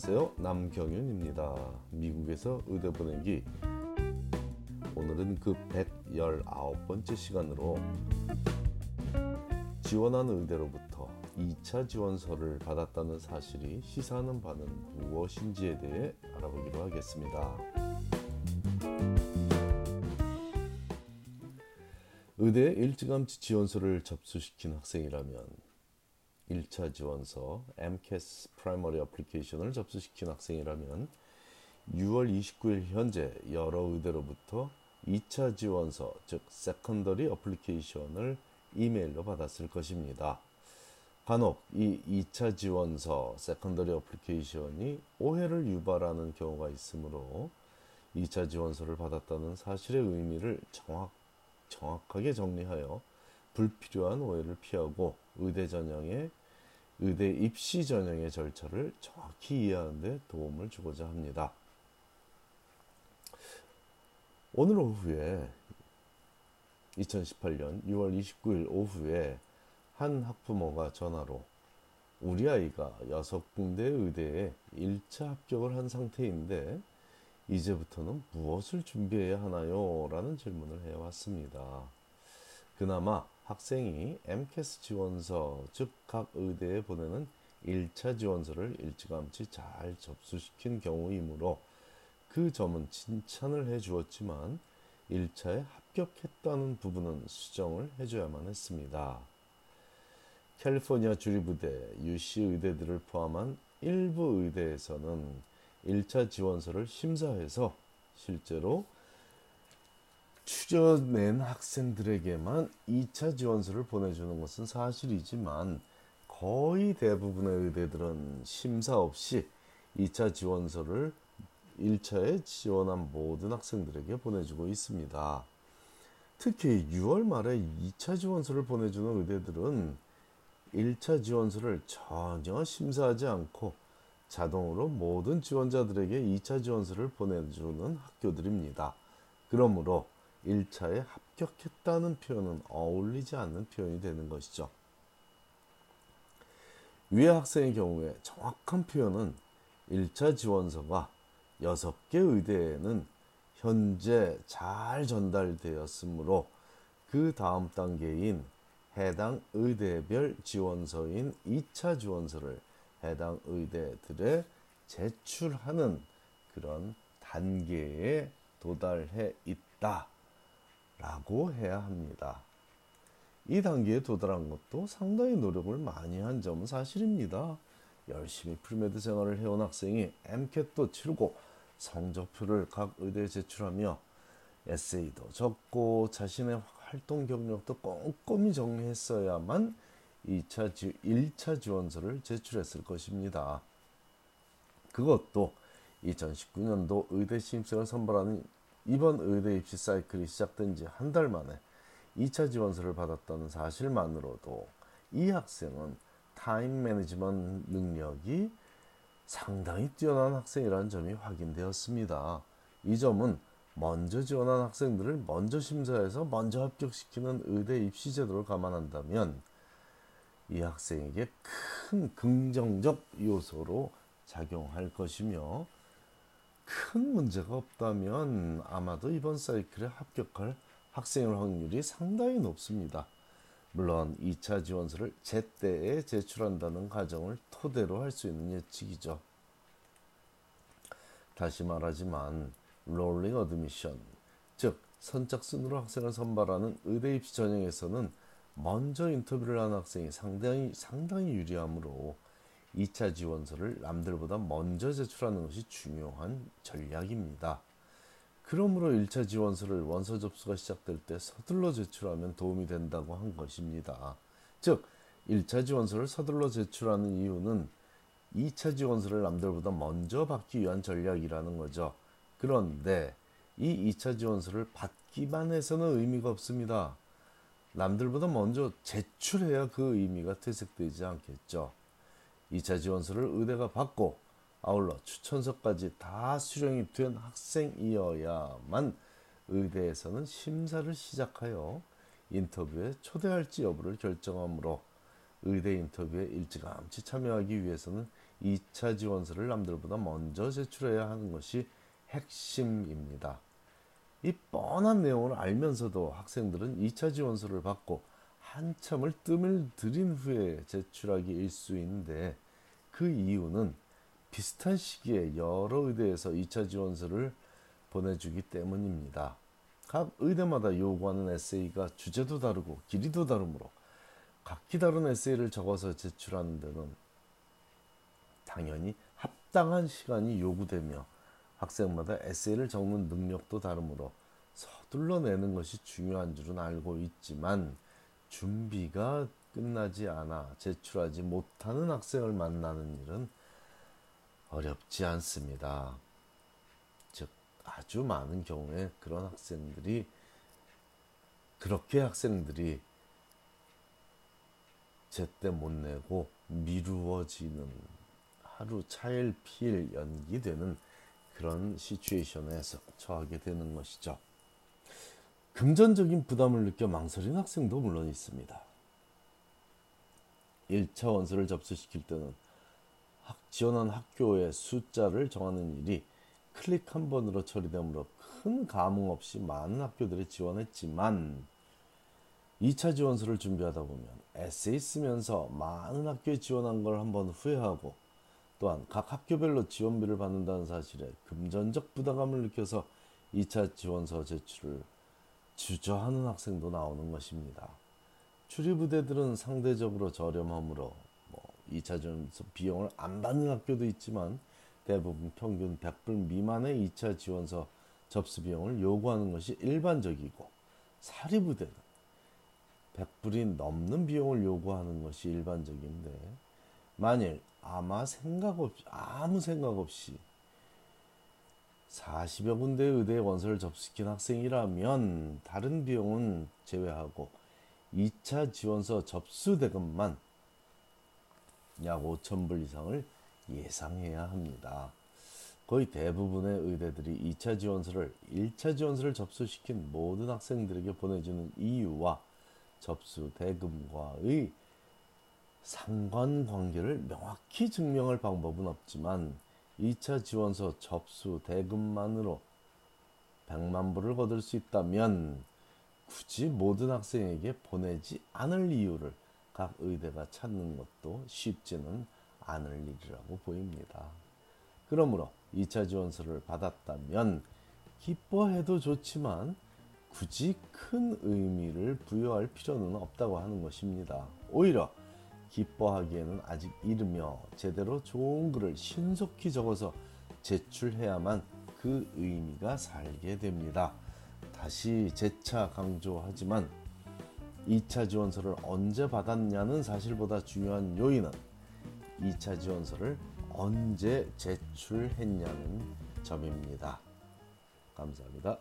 안녕하세요. 남경윤입니다. 미국에서 의대 보내기 오늘은 그 119번째 시간으로 지원한 의대로부터 2차 지원서를 받았다는 사실이 시사하는 바는 무엇인지에 대해 알아보기로 하겠습니다. 의대 일찌감치 지원서를 접수시킨 학생이라면 1차 지원서 MCAS 프라이머리 어플리케이션을 접수시킨 학생이라면 6월 29일 현재 여러 의대로부터 2차 지원서 즉 Secondary Application을 이메일로 받았을 것입니다. 간혹 이 2차 지원서 Secondary Application이 오해를 유발하는 경우가 있으므로 2차 지원서를 받았다는 사실의 의미를 정확, 정확하게 정리하여 불필요한 오해를 피하고 의대 전형의 의대 입시 전형의 절차를 정확히 이해하는 데 도움을 주고자 합니다. 오늘 오후에 2018년 6월 29일 오후에 한 학부모가 전화로 우리 아이가 여섯 군데 의대에 1차 합격을 한 상태인데 이제부터는 무엇을 준비해야 하나요? 라는 질문을 해왔습니다. 그나마 학생이 MCAS 지원서, 즉 각 의대에 보내는 1차 지원서를 일찌감치 잘 접수시킨 경우이므로 그 점은 칭찬을 해 주었지만 1차에 합격했다는 부분은 수정을 해줘야만 했습니다. 캘리포니아 주립의대, UC 의대들을 포함한 일부 의대에서는 1차 지원서를 심사해서 실제로 추려낸 학생들에게만 2차 지원서를 보내주는 것은 사실이지만 거의 대부분의 의대들은 심사 없이 2차 지원서를 1차에 지원한 모든 학생들에게 보내주고 있습니다. 특히 6월 말에 2차 지원서를 보내주는 의대들은 1차 지원서를 전혀 심사하지 않고 자동으로 모든 지원자들에게 2차 지원서를 보내주는 학교들입니다. 그러므로 1차에 합격했다는 표현은 어울리지 않는 표현이 되는 것이죠. 위의 학생의 경우에 정확한 표현은 1차 지원서가 6개 의대에는 현재 잘 전달되었으므로 그 다음 단계인 해당 의대별 지원서인 2차 지원서를 해당 의대들에 제출하는 그런 단계에 도달해 있다. 라고 해야 합니다. 이 단계에 도달한 것도 상당히 노력을 많이 한 점은 사실입니다. 열심히 Pre-Med 생활을 해온 학생이 MCAT도 치르고 성적표를 각 의대에 제출하며 에세이도 적고 자신의 활동 경력도 꼼꼼히 정리했어야만 2차 지, 1차 지원서를 제출했을 것입니다. 그것도 2019년도 의대 신입생을 선발하는 이번 의대 입시 사이클이 시작된 지 한 달 만에 2차 지원서를 받았다는 사실만으로도 이 학생은 time management 능력이 상당히 뛰어난 학생이라는 점이 확인되었습니다. 이 점은 먼저 지원한 학생들을 먼저 심사해서 먼저 합격시키는 의대 입시 제도를 감안한다면 이 학생에게 큰 긍정적 요소로 작용할 것이며 큰 문제가 없다면 아마도 이번 사이클에 합격할 학생의 확률이 상당히 높습니다. 물론 2차 지원서를 제때에 제출한다는 가정을 토대로 할 수 있는 예측이죠. 다시 말하지만 Rolling Admission, 즉 선착순으로 학생을 선발하는 의대 입시 전형에서는 먼저 인터뷰를 한 학생이 상당히 상당히 유리하므로 2차 지원서를 남들보다 먼저 제출하는 것이 중요한 전략입니다. 그러므로 1차 지원서를 원서 접수가 시작될 때 서둘러 제출하면 도움이 된다고 한 것입니다. 즉, 1차 지원서를 서둘러 제출하는 이유는 2차 지원서를 남들보다 먼저 받기 위한 전략이라는 거죠. 그런데 이 2차 지원서를 받기만 해서는 의미가 없습니다. 남들보다 먼저 제출해야 그 의미가 퇴색되지 않겠죠. 2차 지원서를 의대가 받고 아울러 추천서까지 다 수령이 된 학생이어야만 의대에서는 심사를 시작하여 인터뷰에 초대할지 여부를 결정하므로 의대 인터뷰에 일찌감치 참여하기 위해서는 2차 지원서를 남들보다 먼저 제출해야 하는 것이 핵심입니다. 이 뻔한 내용을 알면서도 학생들은 2차 지원서를 받고 한참을 뜸을 들인 후에 제출하기 일수인데 그 이유는 비슷한 시기에 여러 의대에서 2차 지원서를 보내주기 때문입니다. 각 의대마다 요구하는 에세이가 주제도 다르고 길이도 다르므로 각기 다른 에세이를 적어서 제출하는 데는 당연히 합당한 시간이 요구되며 학생마다 에세이를 적는 능력도 다르므로 서둘러 내는 것이 중요한 줄은 알고 있지만 준비가 끝나지 않아 제출하지 못하는 학생을 만나는 일은 어렵지 않습니다. 즉, 아주 많은 경우에 그런 학생들이, 그렇게 학생들이 제때 못 내고 미루어지는 하루 차일 피일 연기되는 그런 시츄에이션에 처하게 되는 것이죠. 금전적인 부담을 느껴 망설인 학생도 물론 있습니다. 1차 원서를 접수시킬 때는 지원한 학교의 숫자를 정하는 일이 클릭 한 번으로 처리되므로 큰 감흥 없이 많은 학교들이 지원했지만 2차 지원서를 준비하다 보면 에세이 쓰면서 많은 학교에 지원한 걸 한번 후회하고 또한 각 학교별로 지원비를 받는다는 사실에 금전적 부담감을 느껴서 2차 지원서 제출을 주저하는 학생도 나오는 것입니다. 출입부대들은 상대적으로 저렴하므로 뭐 2차 지원서 비용을 안 받는 학교도 있지만 대부분 평균 100불 미만의 2차 지원서 접수 비용을 요구하는 것이 일반적이고 사립부대는 100불이 넘는 비용을 요구하는 것이 일반적인데 만일 아마 생각 없이 아무 생각 없이 40여 군데 의대 원서를 접수시킨 학생이라면 다른 비용은 제외하고 2차 지원서 접수 대금만 약 5천불 이상을 예상해야 합니다. 거의 대부분의 의대들이 2차 지원서를 1차 지원서를 접수시킨 모든 학생들에게 보내주는 이유와 접수 대금과의 상관관계를 명확히 증명할 방법은 없지만 2차 지원서 접수 대금만으로 100만 불을 거둘 수 있다면 굳이 모든 학생에게 보내지 않을 이유를 각 의대가 찾는 것도 쉽지는 않을 일이라고 보입니다. 그러므로 2차 지원서를 받았다면 기뻐해도 좋지만 굳이 큰 의미를 부여할 필요는 없다고 하는 것입니다. 오히려 기뻐하기에는 아직 이르며 제대로 좋은 글을 신속히 적어서 제출해야만 그 의미가 살게 됩니다. 다시 재차 강조하지만 2차 지원서를 언제 받았냐는 사실보다 중요한 요인은 2차 지원서를 언제 제출했냐는 점입니다. 감사합니다.